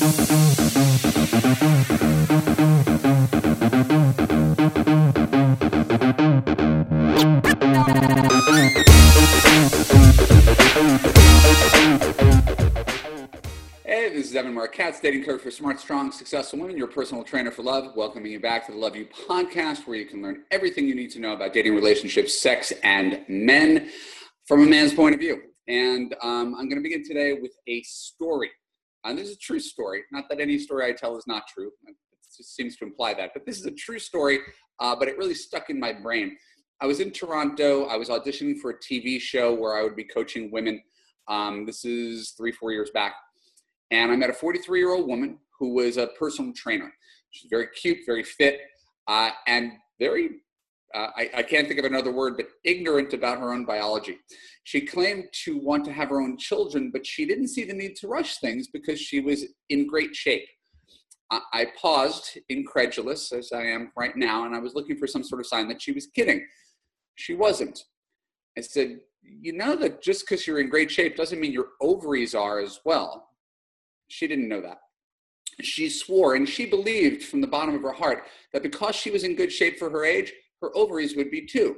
Hey, this is Evan Marc Katz, dating coach for smart, strong, successful women, your personal trainer for love, welcoming you back to the Love U podcast, where you can learn everything you need to know about dating relationships, sex, and men from a man's point of view. And um, I'm going to begin today with a story. And this is a true story. Not that any story I tell is not true. It just seems to imply that. But this is a true story, uh, but it really stuck in my brain. I was in Toronto. I was auditioning for a TV show where I would be coaching women. Um, this is three, four years back and I met a 43 year old woman who was a personal trainer. She's very cute, very fit, uh, and very, uh, I, I, can't think of another word, but ignorant about her own biology. She claimed to want to have her own children, but she didn't see the need to rush things because she was in great shape. I, paused, incredulous as I am right now, and I was looking for some sort of sign that she was kidding. She wasn't. I said, You know that just because you're in great shape doesn't mean your ovaries are as well she didn't know that. She swore and she believed from the bottom of her heart that because she was in good shape for her age, her ovaries would be too.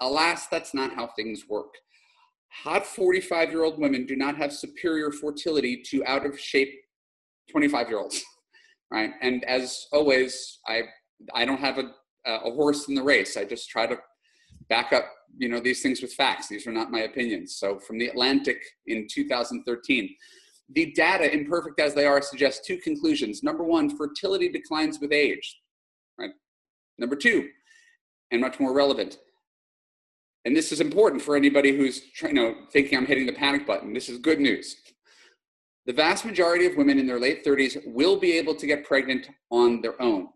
Alas, that's not how things work. Hot 45 year old women do not have superior fertility to out of shape 25 year olds, right? And as always, I, I don't have a, a horse in the race. I just try to back up you know these things with facts these are not my opinions so from the atlantic in 2013 the data, imperfect as they are, suggest two conclusions. Number one, fertility declines with age. Right? Number two, and much more relevant, and this is important for anybody who's you know, thinking I'm hitting the panic button. This is good news. The vast majority of women in their late 30s will be able to get pregnant on their own.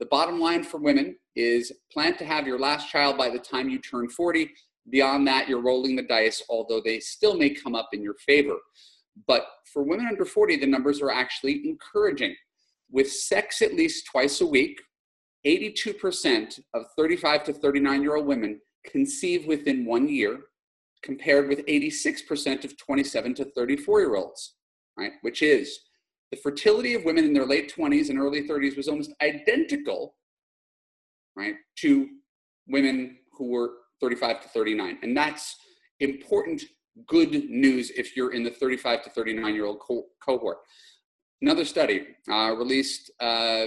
The bottom line for women is plan to have your last child by the time you turn 40. Beyond that, you're rolling the dice, although they still may come up in your favor. But for women under 40, the numbers are actually encouraging. With sex at least twice a week, 82% of 35 to 39 year old women conceive within one year, compared with 86% of 27 to 34 year olds, right? Which is the fertility of women in their late 20s and early 30s was almost identical, right, to women who were 35 to 39. And that's important good news if you're in the 35 to 39 year old co- cohort. Another study uh, released uh,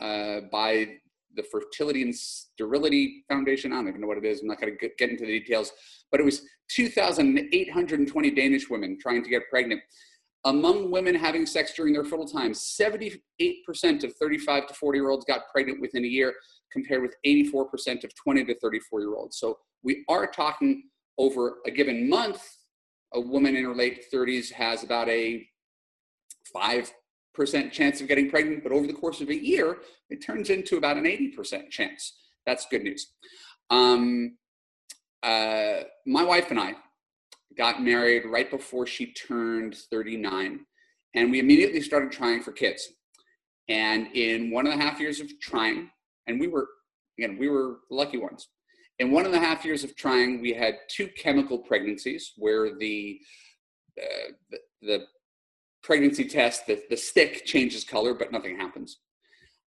uh, by the Fertility and Sterility Foundation. I don't even know what it is. I'm not going to get into the details, but it was 2,820 Danish women trying to get pregnant. Among women having sex during their fertile time, 78% of 35 to 40 year olds got pregnant within a year, compared with 84% of 20 to 34 year olds. So we are talking over a given month, a woman in her late 30s has about a 5% chance of getting pregnant, but over the course of a year, it turns into about an 80% chance. That's good news. Um, uh, my wife and I got married right before she turned 39, and we immediately started trying for kids. And in one and a half years of trying, and we were, again, we were lucky ones. In one and a half years of trying, we had two chemical pregnancies where the, uh, the, the, pregnancy test, the, the stick changes color, but nothing happens.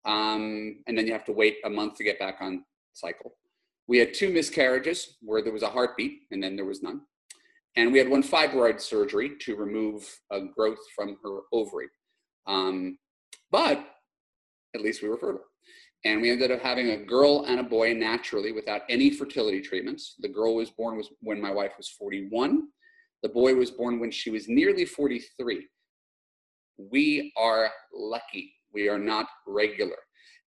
Um, and then you have to wait a month to get back on cycle. We had two miscarriages where there was a heartbeat and then there was none. And we had one fibroid surgery to remove a growth from her ovary. Um, but at least we were fertile. And we ended up having a girl and a boy naturally without any fertility treatments. The girl was born was when my wife was 41. The boy was born when she was nearly 43. We are lucky. We are not regular.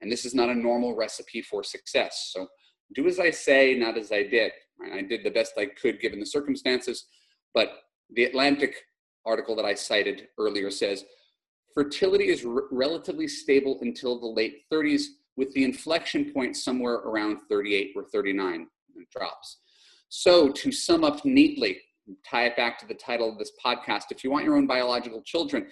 And this is not a normal recipe for success. So do as I say, not as I did. I did the best I could given the circumstances. But the Atlantic article that I cited earlier says fertility is r- relatively stable until the late 30s with the inflection point somewhere around 38 or 39 it drops. So to sum up neatly, tie it back to the title of this podcast, if you want your own biological children,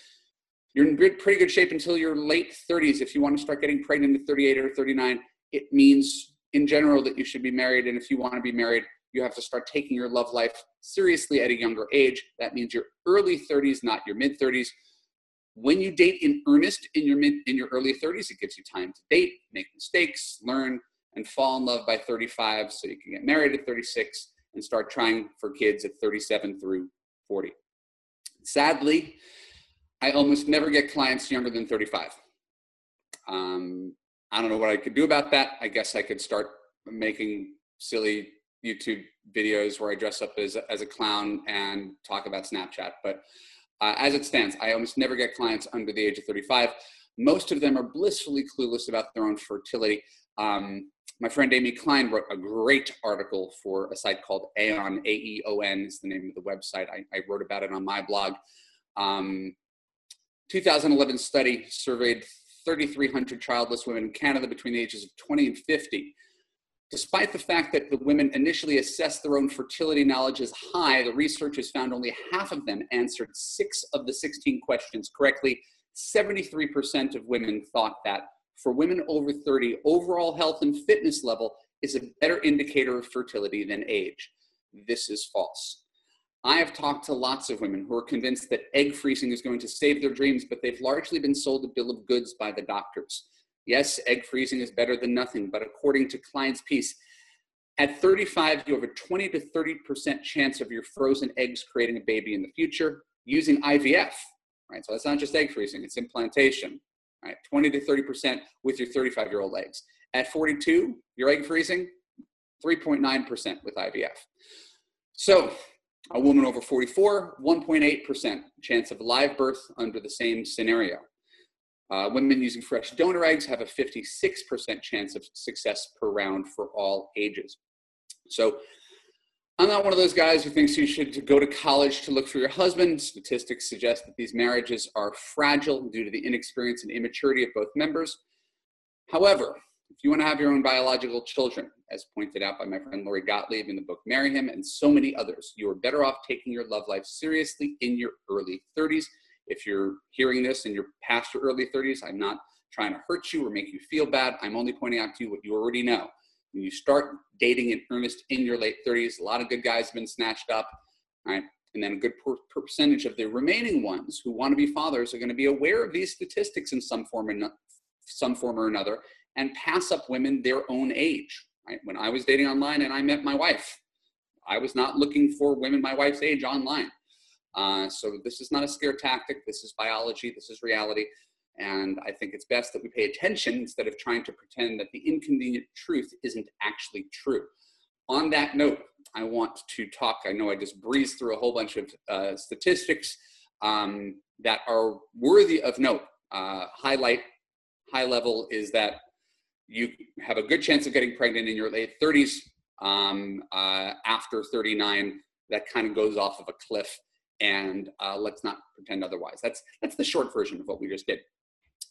you're in pretty good shape until your late 30s. If you want to start getting pregnant at 38 or 39, it means in general that you should be married. And if you want to be married, you have to start taking your love life seriously at a younger age. That means your early 30s, not your mid 30s. when you date in earnest in your mid in your early 30s, it gives you time to date, make mistakes, learn, and fall in love by 35 so you can get married at 36 and start trying for kids at 37 through 40. Sadly, I almost never get clients younger than 35. Um, I don't know what I could do about that. I guess I could start making silly YouTube videos where I dress up as, as a clown and talk about Snapchat. But uh, as it stands, I almost never get clients under the age of 35. Most of them are blissfully clueless about their own fertility. Um, my friend Amy Klein wrote a great article for a site called Aeon, A-E-O-N is the name of the website. I, I wrote about it on my blog. Um, 2011 study surveyed 3,300 childless women in Canada between the ages of 20 and 50. Despite the fact that the women initially assessed their own fertility knowledge as high, the researchers found only half of them answered six of the 16 questions correctly. 73% of women thought that for women over 30, overall health and fitness level is a better indicator of fertility than age. This is false. I have talked to lots of women who are convinced that egg freezing is going to save their dreams, but they've largely been sold a bill of goods by the doctors. Yes, egg freezing is better than nothing, but according to Klein's piece, at 35, you have a 20 to 30% chance of your frozen eggs creating a baby in the future using IVF, right? So that's not just egg freezing, it's implantation right? 20 to 30% with your 35 year old eggs. At 42, your egg freezing, 3.9% with IVF. So, a woman over 44, 1.8% chance of live birth under the same scenario. Uh, women using fresh donor eggs have a 56% chance of success per round for all ages. So, I'm not one of those guys who thinks you should go to college to look for your husband. Statistics suggest that these marriages are fragile due to the inexperience and immaturity of both members. However, if you want to have your own biological children, as pointed out by my friend Lori Gottlieb in the book Marry Him and so many others, you are better off taking your love life seriously in your early 30s. If you're hearing this and you're past your early 30s, I'm not trying to hurt you or make you feel bad. I'm only pointing out to you what you already know when you start dating in earnest in your late 30s, a lot of good guys have been snatched up, right? And then a good per- percentage of the remaining ones who want to be fathers are going to be aware of these statistics in some form or some form or another and pass up women their own age. Right? When I was dating online and I met my wife, I was not looking for women my wife's age online. Uh, so this is not a scare tactic. This is biology. This is reality. And I think it's best that we pay attention instead of trying to pretend that the inconvenient truth isn't actually true. On that note, I want to talk. I know I just breezed through a whole bunch of uh, statistics um, that are worthy of note. Uh, highlight, high level is that you have a good chance of getting pregnant in your late 30s. Um, uh, after 39, that kind of goes off of a cliff and uh, let's not pretend otherwise. That's that's the short version of what we just did.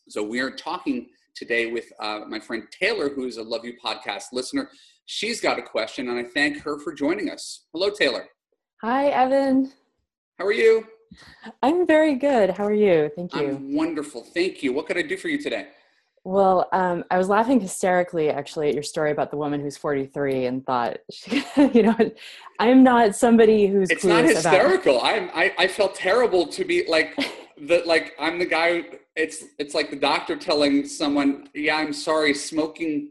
So we are talking today with uh, my friend Taylor, who is a Love U podcast listener. She's got a question, and I thank her for joining us. Hello, Taylor. Hi, Evan. How are you? I'm very good. How are you? Thank you. I'm wonderful. Thank you. What could I do for you today? Well, um, I was laughing hysterically actually at your story about the woman who's 43 and thought, you know, I'm not somebody who's. It's not hysterical. About- I'm. I, I felt terrible to be like the like I'm the guy. It's it's like the doctor telling someone, "Yeah, I'm sorry, smoking."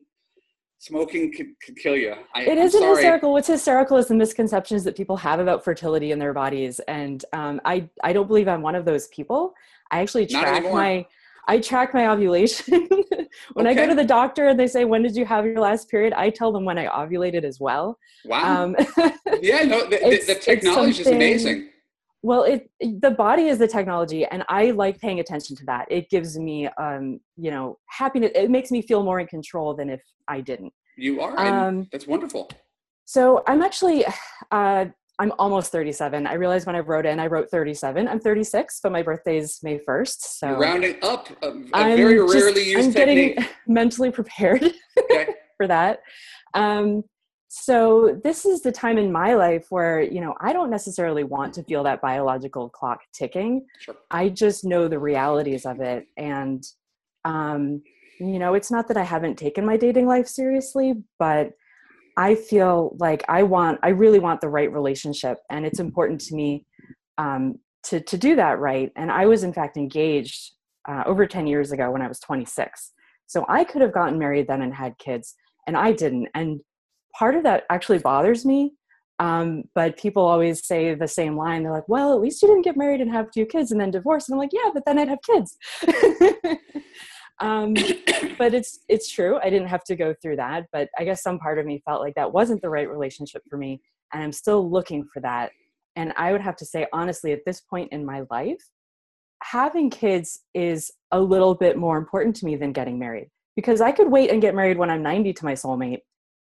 Smoking could, could kill you. I, it isn't hysterical. What's hysterical is the misconceptions that people have about fertility in their bodies, and um, I I don't believe I'm one of those people. I actually track my I track my ovulation. when okay. I go to the doctor and they say, "When did you have your last period?" I tell them when I ovulated as well. Wow. Um, yeah, no, the, the, technology is amazing. Well, it the body is the technology, and I like paying attention to that. It gives me, um, you know, happiness. It makes me feel more in control than if I didn't. You are. Um, that's wonderful. So I'm actually, uh, I'm almost 37. I realized when I wrote in, I wrote 37. I'm 36, but my birthday is May 1st. So You're rounding up, a, a very just, rarely used I'm technique. getting mentally prepared okay. for that. Um, so this is the time in my life where you know i don't necessarily want to feel that biological clock ticking sure. i just know the realities of it and um you know it's not that i haven't taken my dating life seriously but i feel like i want i really want the right relationship and it's important to me um to to do that right. And I was in fact engaged uh, over 10 years ago when I was 26. So I could have gotten married then and had kids, and I didn't. And part of that actually bothers me. Um, but people always say the same line. They're like, "Well, at least you didn't get married and have two kids and then divorce." And I'm like, "Yeah, but then I'd have kids." um, but it's it's true. I didn't have to go through that. But I guess some part of me felt like that wasn't the right relationship for me, and I'm still looking for that. And I would have to say, honestly, at this point in my life, having kids is a little bit more important to me than getting married because I could wait and get married when I'm 90 to my soulmate,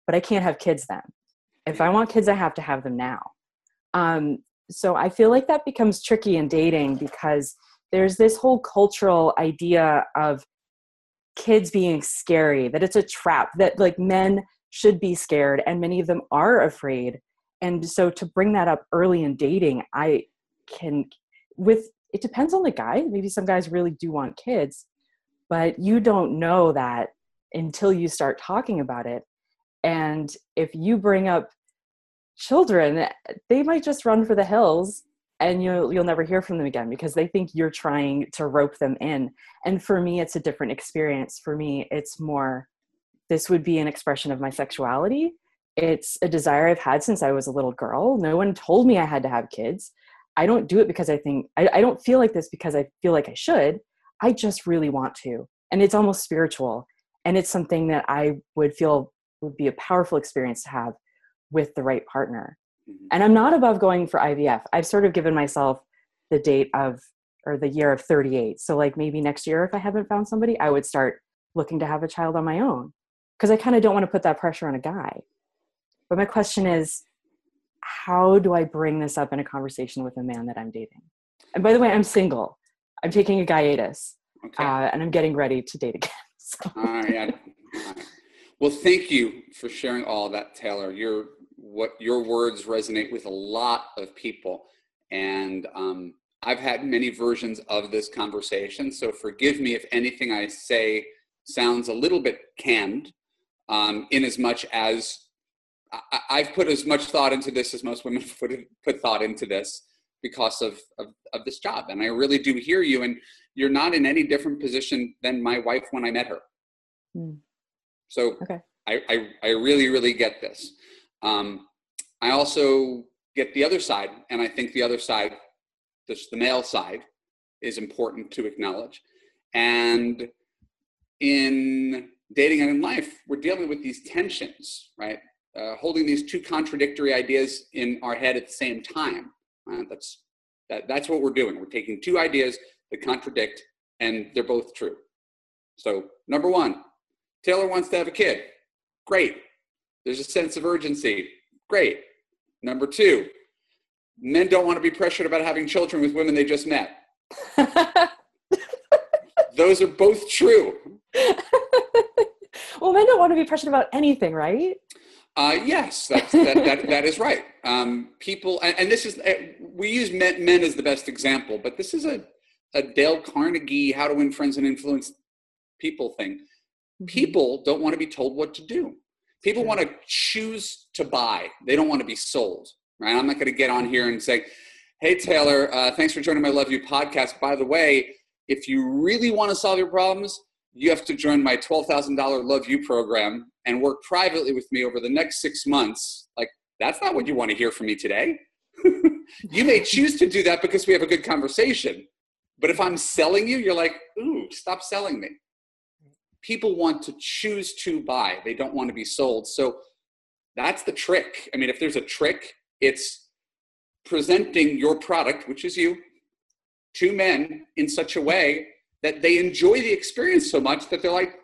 but I can't have kids then. If I want kids, I have to have them now. Um, so I feel like that becomes tricky in dating because there's this whole cultural idea of kids being scary, that it's a trap, that like men should be scared, and many of them are afraid. And so to bring that up early in dating, I can, with it depends on the guy. Maybe some guys really do want kids, but you don't know that until you start talking about it. And if you bring up children, they might just run for the hills and you'll you'll never hear from them again because they think you're trying to rope them in. And for me it's a different experience. For me it's more this would be an expression of my sexuality. It's a desire I've had since I was a little girl. No one told me I had to have kids. I don't do it because I think I, I don't feel like this because I feel like I should. I just really want to. And it's almost spiritual. And it's something that I would feel would be a powerful experience to have with the right partner. Mm-hmm. And I'm not above going for IVF. I've sort of given myself the date of or the year of 38. So like maybe next year if I haven't found somebody, I would start looking to have a child on my own because I kind of don't want to put that pressure on a guy. But my question is how do I bring this up in a conversation with a man that I'm dating? And by the way, I'm single. I'm taking a hiatus, okay. uh, and I'm getting ready to date again. So. All right. Well, thank you for sharing all that, Taylor. Your what your words resonate with a lot of people, and um, I've had many versions of this conversation. So forgive me if anything I say sounds a little bit canned, um, in as much as I, have put as much thought into this as most women put put thought into this because of, of, of this job, and I really do hear you. And you're not in any different position than my wife when I met her. Mm. So okay. I, I, I really really get this. Um, I also get the other side, and I think the other side, this the male side, is important to acknowledge. And in dating and in life, we're dealing with these tensions, right? uh, holding these two contradictory ideas in our head at the same time. Uh, that's that, that's what we're doing. We're taking two ideas that contradict, and they're both true. So, number one, Taylor wants to have a kid. Great. There's a sense of urgency. Great. Number two, men don't want to be pressured about having children with women they just met. Those are both true. well, men don't want to be pressured about anything, right? Uh, yes, that's, that, that, that is right. Um, people, and, and, this is, uh, we use men, men, as the best example, but this is a, a Dale Carnegie, how to win friends and influence people thing. Mm-hmm. People don't want to be told what to do. People want to choose to buy. They don't want to be sold, right? I'm not going to get on here and say, hey, Taylor, uh, thanks for joining my Love U podcast. By the way, if you really want to solve your problems, you have to join my $12,000 Love U program and work privately with me over the next six months, like that's not what you want to hear from me today. you may choose to do that because we have a good conversation. But if I'm selling you, you're like, ooh, stop selling me. People want to choose to buy, they don't want to be sold. So that's the trick. I mean, if there's a trick, it's presenting your product, which is you, to men in such a way that they enjoy the experience so much that they're like,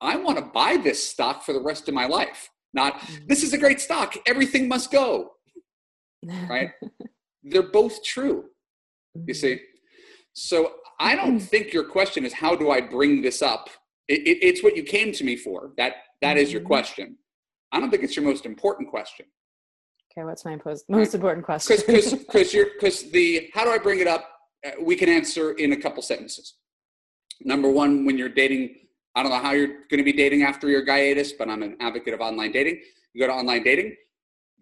I want to buy this stock for the rest of my life. Not, mm-hmm. this is a great stock, everything must go. Right? They're both true. You mm-hmm. see? So I don't mm-hmm. think your question is how do I bring this up? It, it, it's what you came to me for. That that is your question. I don't think it's your most important question. Okay, what's my most important question? Because you're because the how do I bring it up? Uh, we can answer in a couple sentences. Number one, when you're dating I don't know how you're going to be dating after your hiatus, but I'm an advocate of online dating. You go to online dating,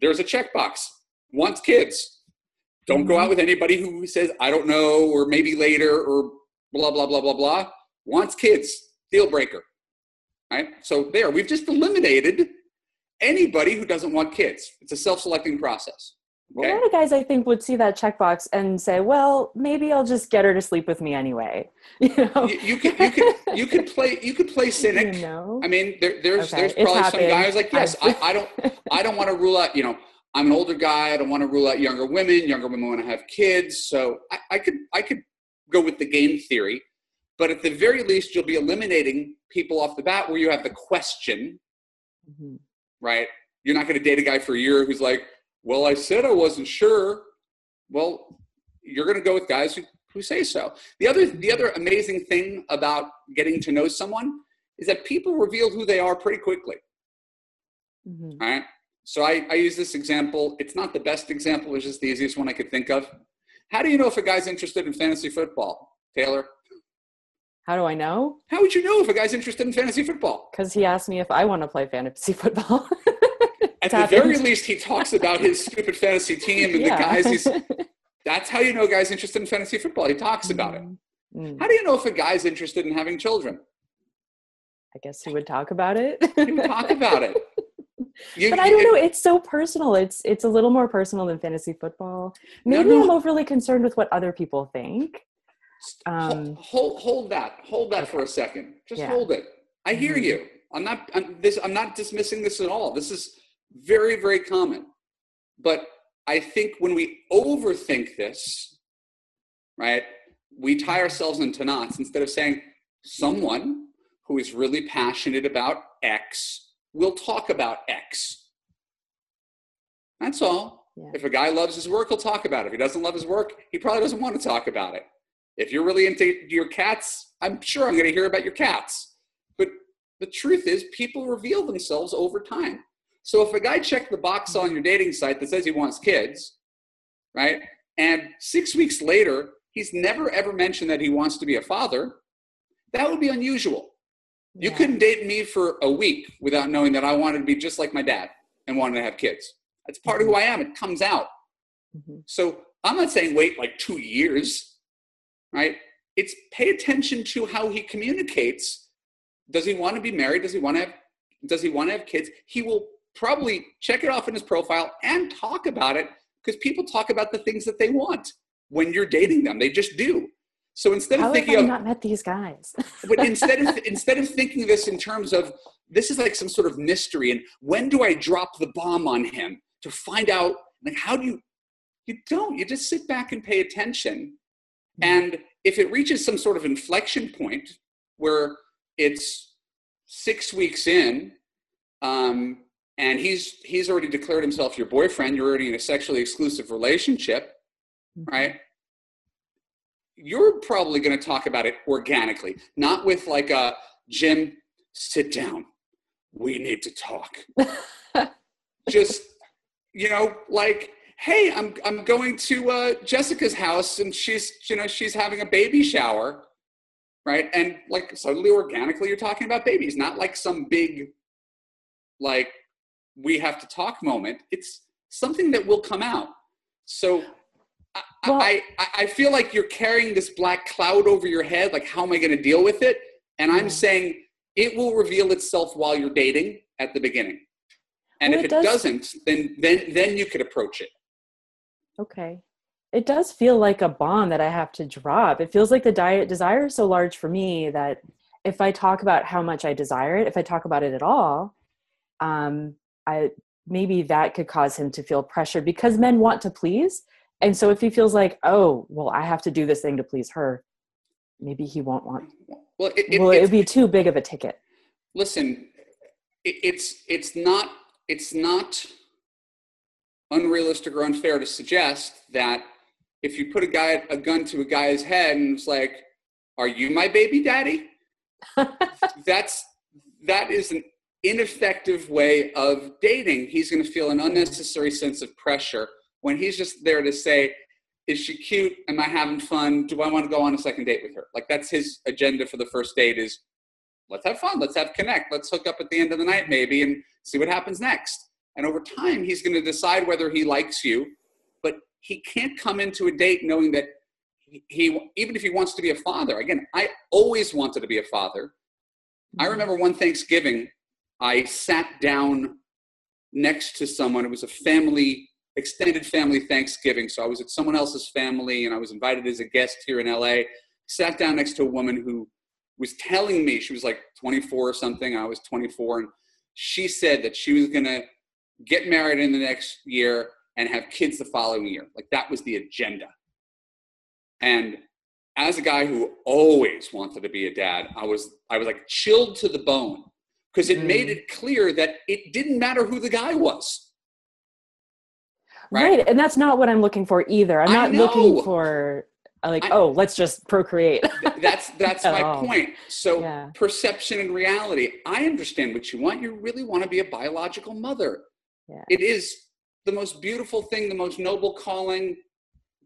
there's a checkbox. Wants kids. Don't mm-hmm. go out with anybody who says, I don't know, or maybe later, or blah, blah, blah, blah, blah. Wants kids, deal breaker. Right? So there, we've just eliminated anybody who doesn't want kids. It's a self selecting process. Okay? A lot of guys, I think, would see that checkbox and say, "Well, maybe I'll just get her to sleep with me anyway." You know, you, you could you could you could play you could play cynic. You know? I mean, there, there's okay. there's probably some guys like, yes, I, I don't I don't want to rule out. You know, I'm an older guy. I don't want to rule out younger women. Younger women want to have kids, so I, I could I could go with the game theory, but at the very least, you'll be eliminating people off the bat where you have the question, mm-hmm. right? You're not going to date a guy for a year who's like well, I said I wasn't sure. Well, you're going to go with guys who, who say so. The other, the other amazing thing about getting to know someone is that people reveal who they are pretty quickly. Mm-hmm. All right. So I, I use this example. It's not the best example, it's just the easiest one I could think of. How do you know if a guy's interested in fantasy football, Taylor? How do I know? How would you know if a guy's interested in fantasy football? Because he asked me if I want to play fantasy football. At the very least, he talks about his stupid fantasy team and yeah. the guys he's. That's how you know a guy's interested in fantasy football. He talks about it. Mm. How do you know if a guy's interested in having children? I guess he would talk about it. he would talk about it. You, but I don't know. It's so personal. It's it's a little more personal than fantasy football. Maybe no, no. I'm overly concerned with what other people think. Um, hold, hold that. Hold that okay. for a second. Just yeah. hold it. I hear mm-hmm. you. I'm not. I'm, this. I'm not dismissing this at all. This is very, very common. But I think when we overthink this, right, we tie ourselves into knots instead of saying someone who is really passionate about X will talk about X. That's all. Yeah. If a guy loves his work, he'll talk about it. If he doesn't love his work, he probably doesn't want to talk about it. If you're really into your cats, I'm sure I'm going to hear about your cats. But the truth is, people reveal themselves over time. So if a guy checked the box on your dating site that says he wants kids, right? And six weeks later, he's never ever mentioned that he wants to be a father, that would be unusual. Yeah. You couldn't date me for a week without knowing that I wanted to be just like my dad and wanted to have kids. That's part of who mm-hmm. I am. It comes out. Mm-hmm. So I'm not saying wait like two years, right? It's pay attention to how he communicates. Does he want to be married? Does he want to have does he want to have kids? He will probably check it off in his profile and talk about it because people talk about the things that they want when you're dating them. They just do. So instead How of thinking have I not met these guys, but instead of instead of thinking this in terms of this is like some sort of mystery, and when do I drop the bomb on him to find out? Like, how do you? You don't. You just sit back and pay attention. And if it reaches some sort of inflection point where it's six weeks in, um, and he's he's already declared himself your boyfriend you're already in a sexually exclusive relationship mm-hmm. right? You're probably going to talk about it organically not with like a jim sit down. We need to talk. Just you know like hey i'm i'm going to uh, jessica's house and she's you know she's having a baby shower right? And like suddenly organically you're talking about babies not like some big like we have to talk moment. It's something that will come out. So I, well, I, I feel like you're carrying this black cloud over your head like how am i going to deal with it? And i'm saying it will reveal itself while you're dating at the beginning. And well, if it, it does, not then then then you could approach it okay it does feel like a bomb that i have to drop it feels like the diet desire is so large for me that if i talk about how much i desire it if i talk about it at all um, I maybe that could cause him to feel pressure because men want to please. And so if he feels like, oh, well, I have to do this thing to please her, maybe he won't want. Well, it, it, well, it'd be too big of a ticket. Listen, it, it's it's not it's not unrealistic or unfair to suggest that if you put a guy a gun to a guy's head and it's like, "Are you my baby daddy?" that's that is an ineffective way of dating. He's going to feel an unnecessary sense of pressure when he's just there to say, is she cute? Am I having fun? Do I want to go on a second date with her? Like that's his agenda for the first date is let's have fun, let's have connect, let's hook up at the end of the night maybe and see what happens next. And over time, he's going to decide whether he likes you. But he can't come into a date knowing that he, even if he wants to be a father, again, I always wanted to be a father. I mm-hmm. remember one Thanksgiving, I sat down next to someone. It was a family, extended family Thanksgiving. So I was at someone else's family and I was invited as a guest here in LA. Sat down next to a woman who was telling me she was like 24 or something. I was 24. And she said that she was going to get married in the next year and have kids the following year. Like that was the agenda. And as a guy who always wanted to be a dad, I was I was like chilled to the bone because it mm. made it clear that it didn't matter who the guy was. Right? right. And that's not what I'm looking for either. I'm not looking for like, I, oh, let's just procreate. that's that's my all. point. So yeah. perception and reality. I understand what you want. You really want to be a biological mother. Yeah. It is the most beautiful thing, the most noble calling.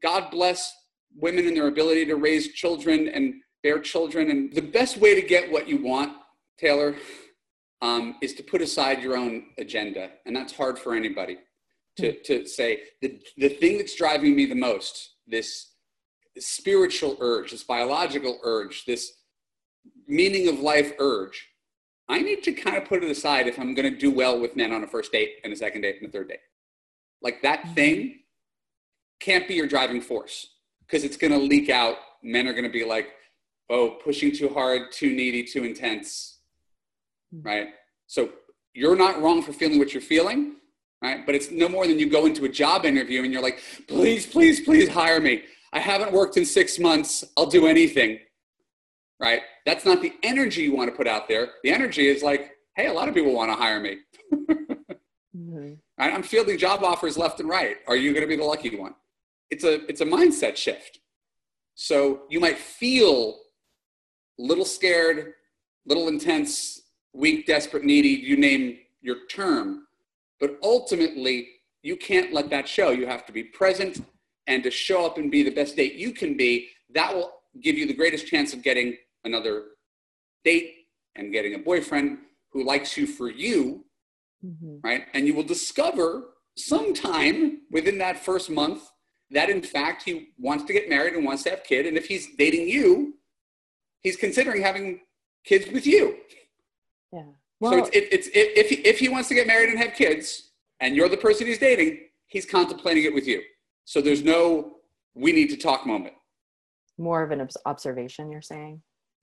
God bless women and their ability to raise children and bear children. And the best way to get what you want, Taylor, um, is to put aside your own agenda. And that's hard for anybody to, hmm. to say the, the thing that's driving me the most, this spiritual urge, this biological urge, this meaning of life urge, I need to kind of put it aside if I'm going to do well with men on a first date and a second date and a third date. Like that hmm. thing can't be your driving force because it's going to leak out. Men are going to be like, oh, pushing too hard, too needy, too intense, hmm. right? So you're not wrong for feeling what you're feeling, right? But it's no more than you go into a job interview and you're like, please, please, please hire me. I haven't worked in six months. I'll do anything, right? That's not the energy you want to put out there. The energy is like, hey, a lot of people want to hire me. mm-hmm. I'm fielding job offers left and right. Are you going to be the lucky one? it's a it's a mindset shift. So you might feel a little scared, little intense, weak, desperate, needy, you name your term, but ultimately you can't let that show. You have to be present and to show up and be the best date you can be. That will give you the greatest chance of getting another date and getting a boyfriend who likes you for you, mm-hmm. right? And you will discover sometime within that first month that in fact he wants to get married and wants to have kid. And if he's dating you he's considering having kids with you. Yeah. Well, so it's, it, it's it, if, he, if he wants to get married and have kids and you're the person he's dating he's contemplating it with you. So there's no we need to talk moment. more of an observation you're saying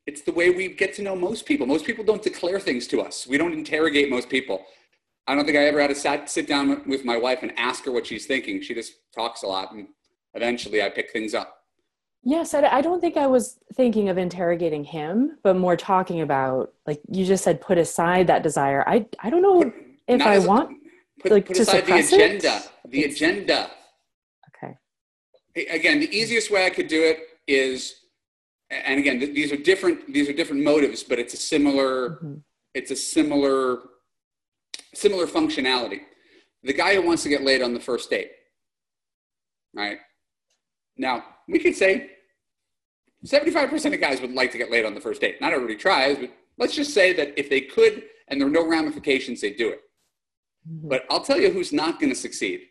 it's the way we get to know most people most people don't declare things to us we don't interrogate most people I don't think I ever had to sat, sit down with my wife and ask her what she's thinking. She just talks a lot, and eventually I pick things up. Yes, I, I don't think I was thinking of interrogating him, but more talking about, like you just said, put aside that desire. I, I don't know put, if I want put, like put to aside the agenda. It. The it's, agenda. Okay. Again, the easiest way I could do it is, and again, these are different. These are different motives, but it's a similar. Mm-hmm. It's a similar, similar functionality. The guy who wants to get laid on the first date, right? Now, we could say 75% of guys would like to get laid on the first date. Not everybody tries, but let's just say that if they could and there are no ramifications, they do it. Mm-hmm. But I'll tell you who's not going to succeed.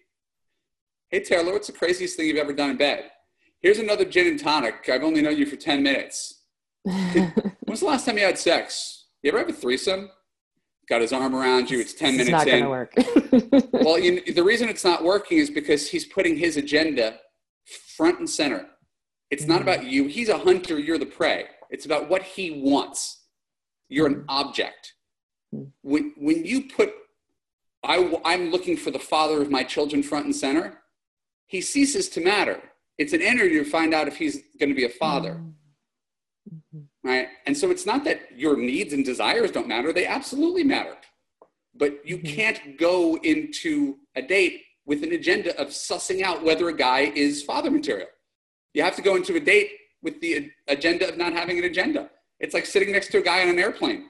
Hey, Taylor, what's the craziest thing you've ever done in bed? Here's another gin and tonic. I've only known you for 10 minutes. When's the last time you had sex? You ever have a threesome? Got his arm around you. It's 10 minutes it's not in. Not going to work. well, you know, the reason it's not working is because he's putting his agenda front and center. It's not mm-hmm. about you. He's a hunter, you're the prey. It's about what he wants. You're an mm-hmm. object. Mm-hmm. When, when you put, I, I'm looking for the father of my children front and center, he ceases to matter. It's an interview to find out if he's going to be a father. Mm-hmm. Right? And so it's not that your needs and desires don't matter, they absolutely matter. But you mm-hmm. can't go into a date with an agenda of sussing out whether a guy is father material. You have to go into a date with the agenda of not having an agenda. It's like sitting next to a guy on an airplane.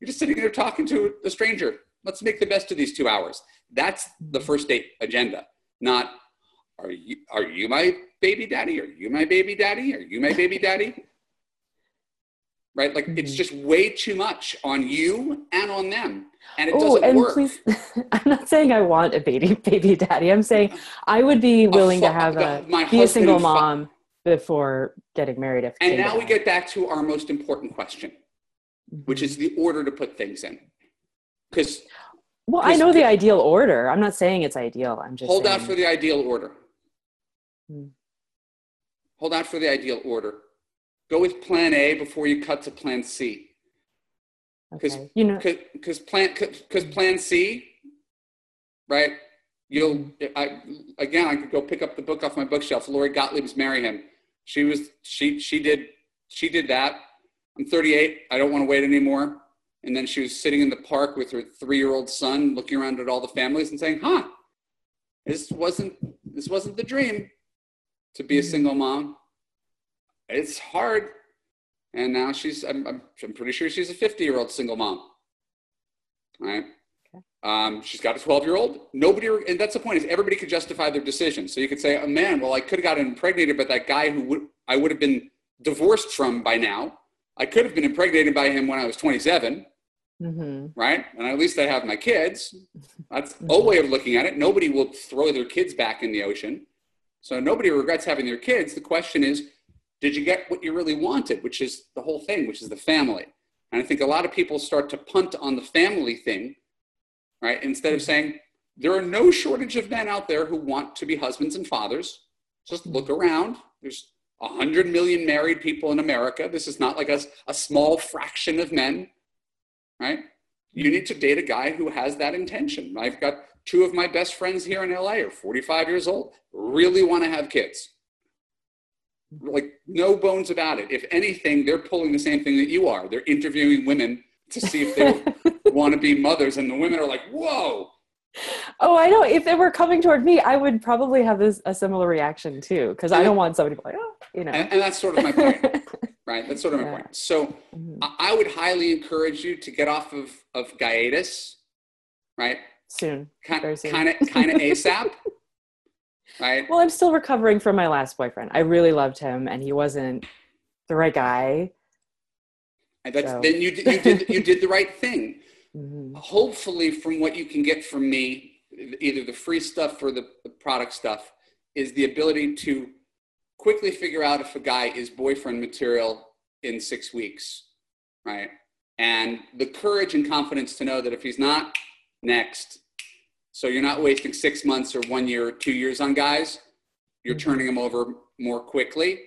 You're just sitting there talking to a stranger. Let's make the best of these two hours. That's the first date agenda, not are you, are you my baby daddy? Are you my baby daddy? Are you my baby daddy? right? Like mm-hmm. it's just way too much on you and on them. And it oh, doesn't and work. Please, I'm not saying I want a baby baby daddy. I'm saying I would be willing to have a be a single mom before getting married. If and now we get back to our most important question, mm-hmm. which is the order to put things in. Because well, I know the ideal order. I'm not saying it's ideal. I'm just hold saying. out for the ideal order. Hmm. Hold out for the ideal order. Go with Plan A before you cut to Plan C. Because okay. you know, because Plan because Plan C, right? You'll hmm. I again. I could go pick up the book off my bookshelf. Lori Gottlieb's "Marry Him." She was she she did she did that. I'm 38. I don't want to wait anymore. And then she was sitting in the park with her three-year-old son, looking around at all the families and saying, "Huh, this wasn't this wasn't the dream to be a mm-hmm. single mom. It's hard." And now she's I'm, I'm, I'm pretty sure she's a 50-year-old single mom. Right? Okay. Um, she's got a 12-year-old. Nobody, and that's the point is everybody could justify their decision. So you could say, "Oh man, well I could have gotten impregnated by that guy who would I would have been divorced from by now." I could have been impregnated by him when I was 27, mm-hmm. right? And at least I have my kids. That's mm-hmm. a way of looking at it. Nobody will throw their kids back in the ocean. So nobody regrets having their kids. The question is, did you get what you really wanted, which is the whole thing, which is the family? And I think a lot of people start to punt on the family thing, right? Instead of saying, there are no shortage of men out there who want to be husbands and fathers. Just look around. There's 100 million married people in America. This is not like a, a small fraction of men, right? You need to date a guy who has that intention. I've got two of my best friends here in LA are 45 years old, really want to have kids. Like, no bones about it. If anything, they're pulling the same thing that you are. They're interviewing women to see if they want to be mothers, and the women are like, whoa, Oh, I know. If it were coming toward me, I would probably have this a similar reaction too, because I don't want somebody to be like, oh, you know. And, and that's sort of my point, right? That's sort of my point. So, mm-hmm. I would highly encourage you to get off of of hiatus, right? Soon, kind of, kind of, kind of ASAP, right? Well, I'm still recovering from my last boyfriend. I really loved him, and he wasn't the right guy. And that's so. then you you did you did the right thing Mm-hmm. Hopefully, from what you can get from me, either the free stuff or the, the product stuff, is the ability to quickly figure out if a guy is boyfriend material in six weeks, right? And the courage and confidence to know that if he's not, next. So you're not wasting six months or one year or two years on guys. You're mm-hmm. turning them over more quickly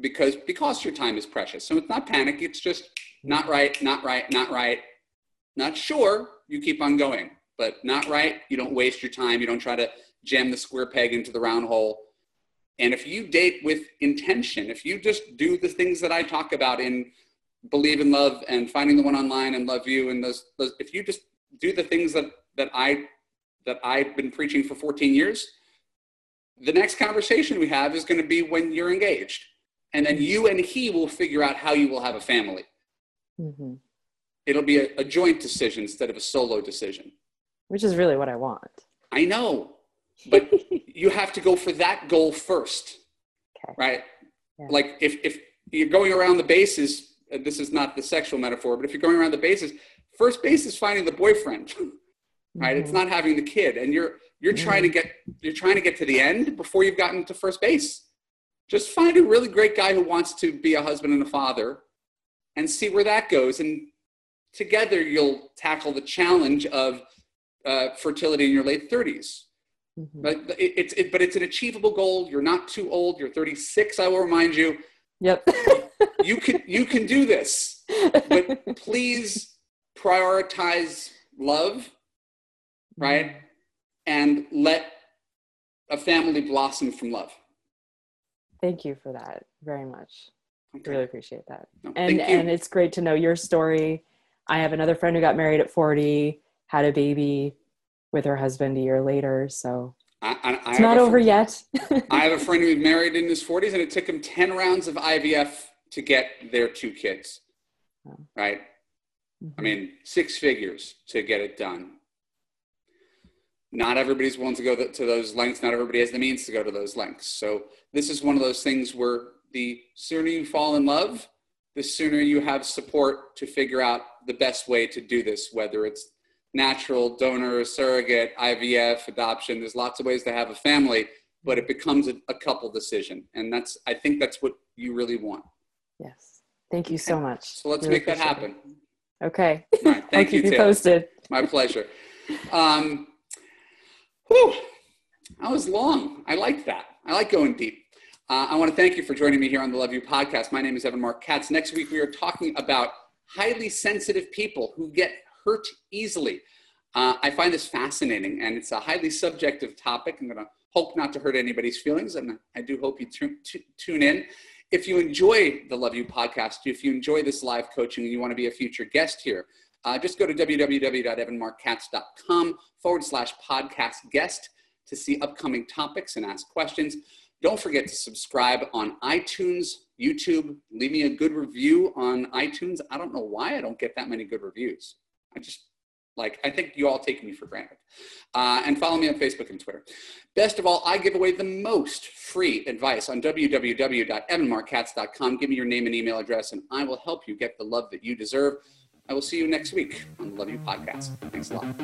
because because your time is precious. So it's not panic. It's just not right, not right, not right. Not sure, you keep on going, but not right, you don't waste your time. You don't try to jam the square peg into the round hole. And if you date with intention, if you just do the things that I talk about in Believe in Love and Finding the One Online and Love U and those, those if you just do the things that, that I that I've been preaching for 14 years, the next conversation we have is going to be when you're engaged. And then you and he will figure out how you will have a family. Mm-hmm it'll be a, a joint decision instead of a solo decision. Which is really what I want. I know, but you have to go for that goal first, okay. right? Yeah. Like if if you're going around the bases, uh, this is not the sexual metaphor, but if you're going around the bases, first base is finding the boyfriend, right? Mm-hmm. It's not having the kid, and you're you're mm-hmm. trying to get you're trying to get to the end before you've gotten to first base. Just find a really great guy who wants to be a husband and a father, and see where that goes, and together you'll tackle the challenge of uh, fertility in your late 30s. Mm-hmm. But it, it's it, but it's an achievable goal. You're not too old. You're 36. I will remind you. Yep. you can you can do this, but please prioritize love, right? Mm-hmm. And let a family blossom from love. Thank you for that very much. Okay. Really appreciate that. No, and and it's great to know your story I have another friend who got married at 40, had a baby with her husband a year later. So I, I, it's not over yet. I have a friend who's married in his 40s, and it took him 10 rounds of IVF to get their two kids. Oh. Right? Mm-hmm. I mean, six figures to get it done. Not everybody's willing to go to those lengths. Not everybody has the means to go to those lengths. So this is one of those things where the sooner you fall in love, the sooner you have support to figure out the best way to do this, whether it's natural, donor, surrogate, IVF, adoption. There's lots of ways to have a family, but it becomes a, a couple decision. And that's, I think that's what you really want. Yes. Thank you so much. So let's really make that happen. It. Okay. Right. Thank I'll you. Keep you posted. My pleasure. Um, whew, that was long. I like that. I like going deep. Uh, I want to thank you for joining me here on the Love U podcast. My name is Evan Marc Katz. Next week, we are talking about highly sensitive people who get hurt easily. Uh, I find this fascinating, and it's a highly subjective topic. I'm going to hope not to hurt anybody's feelings, and I do hope you t- t- tune in. If you enjoy the Love U podcast, if you enjoy this live coaching and you want to be a future guest here, uh, just go to www.evanmarckatz.com forward slash podcast guest to see upcoming topics and ask questions. Don't forget to subscribe on iTunes, YouTube. Leave me a good review on iTunes. I don't know why I don't get that many good reviews. I just like, I think you all take me for granted. Uh, and follow me on Facebook and Twitter. Best of all, I give away the most free advice on www.evanmarckatz.com. Give me your name and email address, and I will help you get the love that you deserve. I will see you next week on the Love U Podcast. Thanks a lot.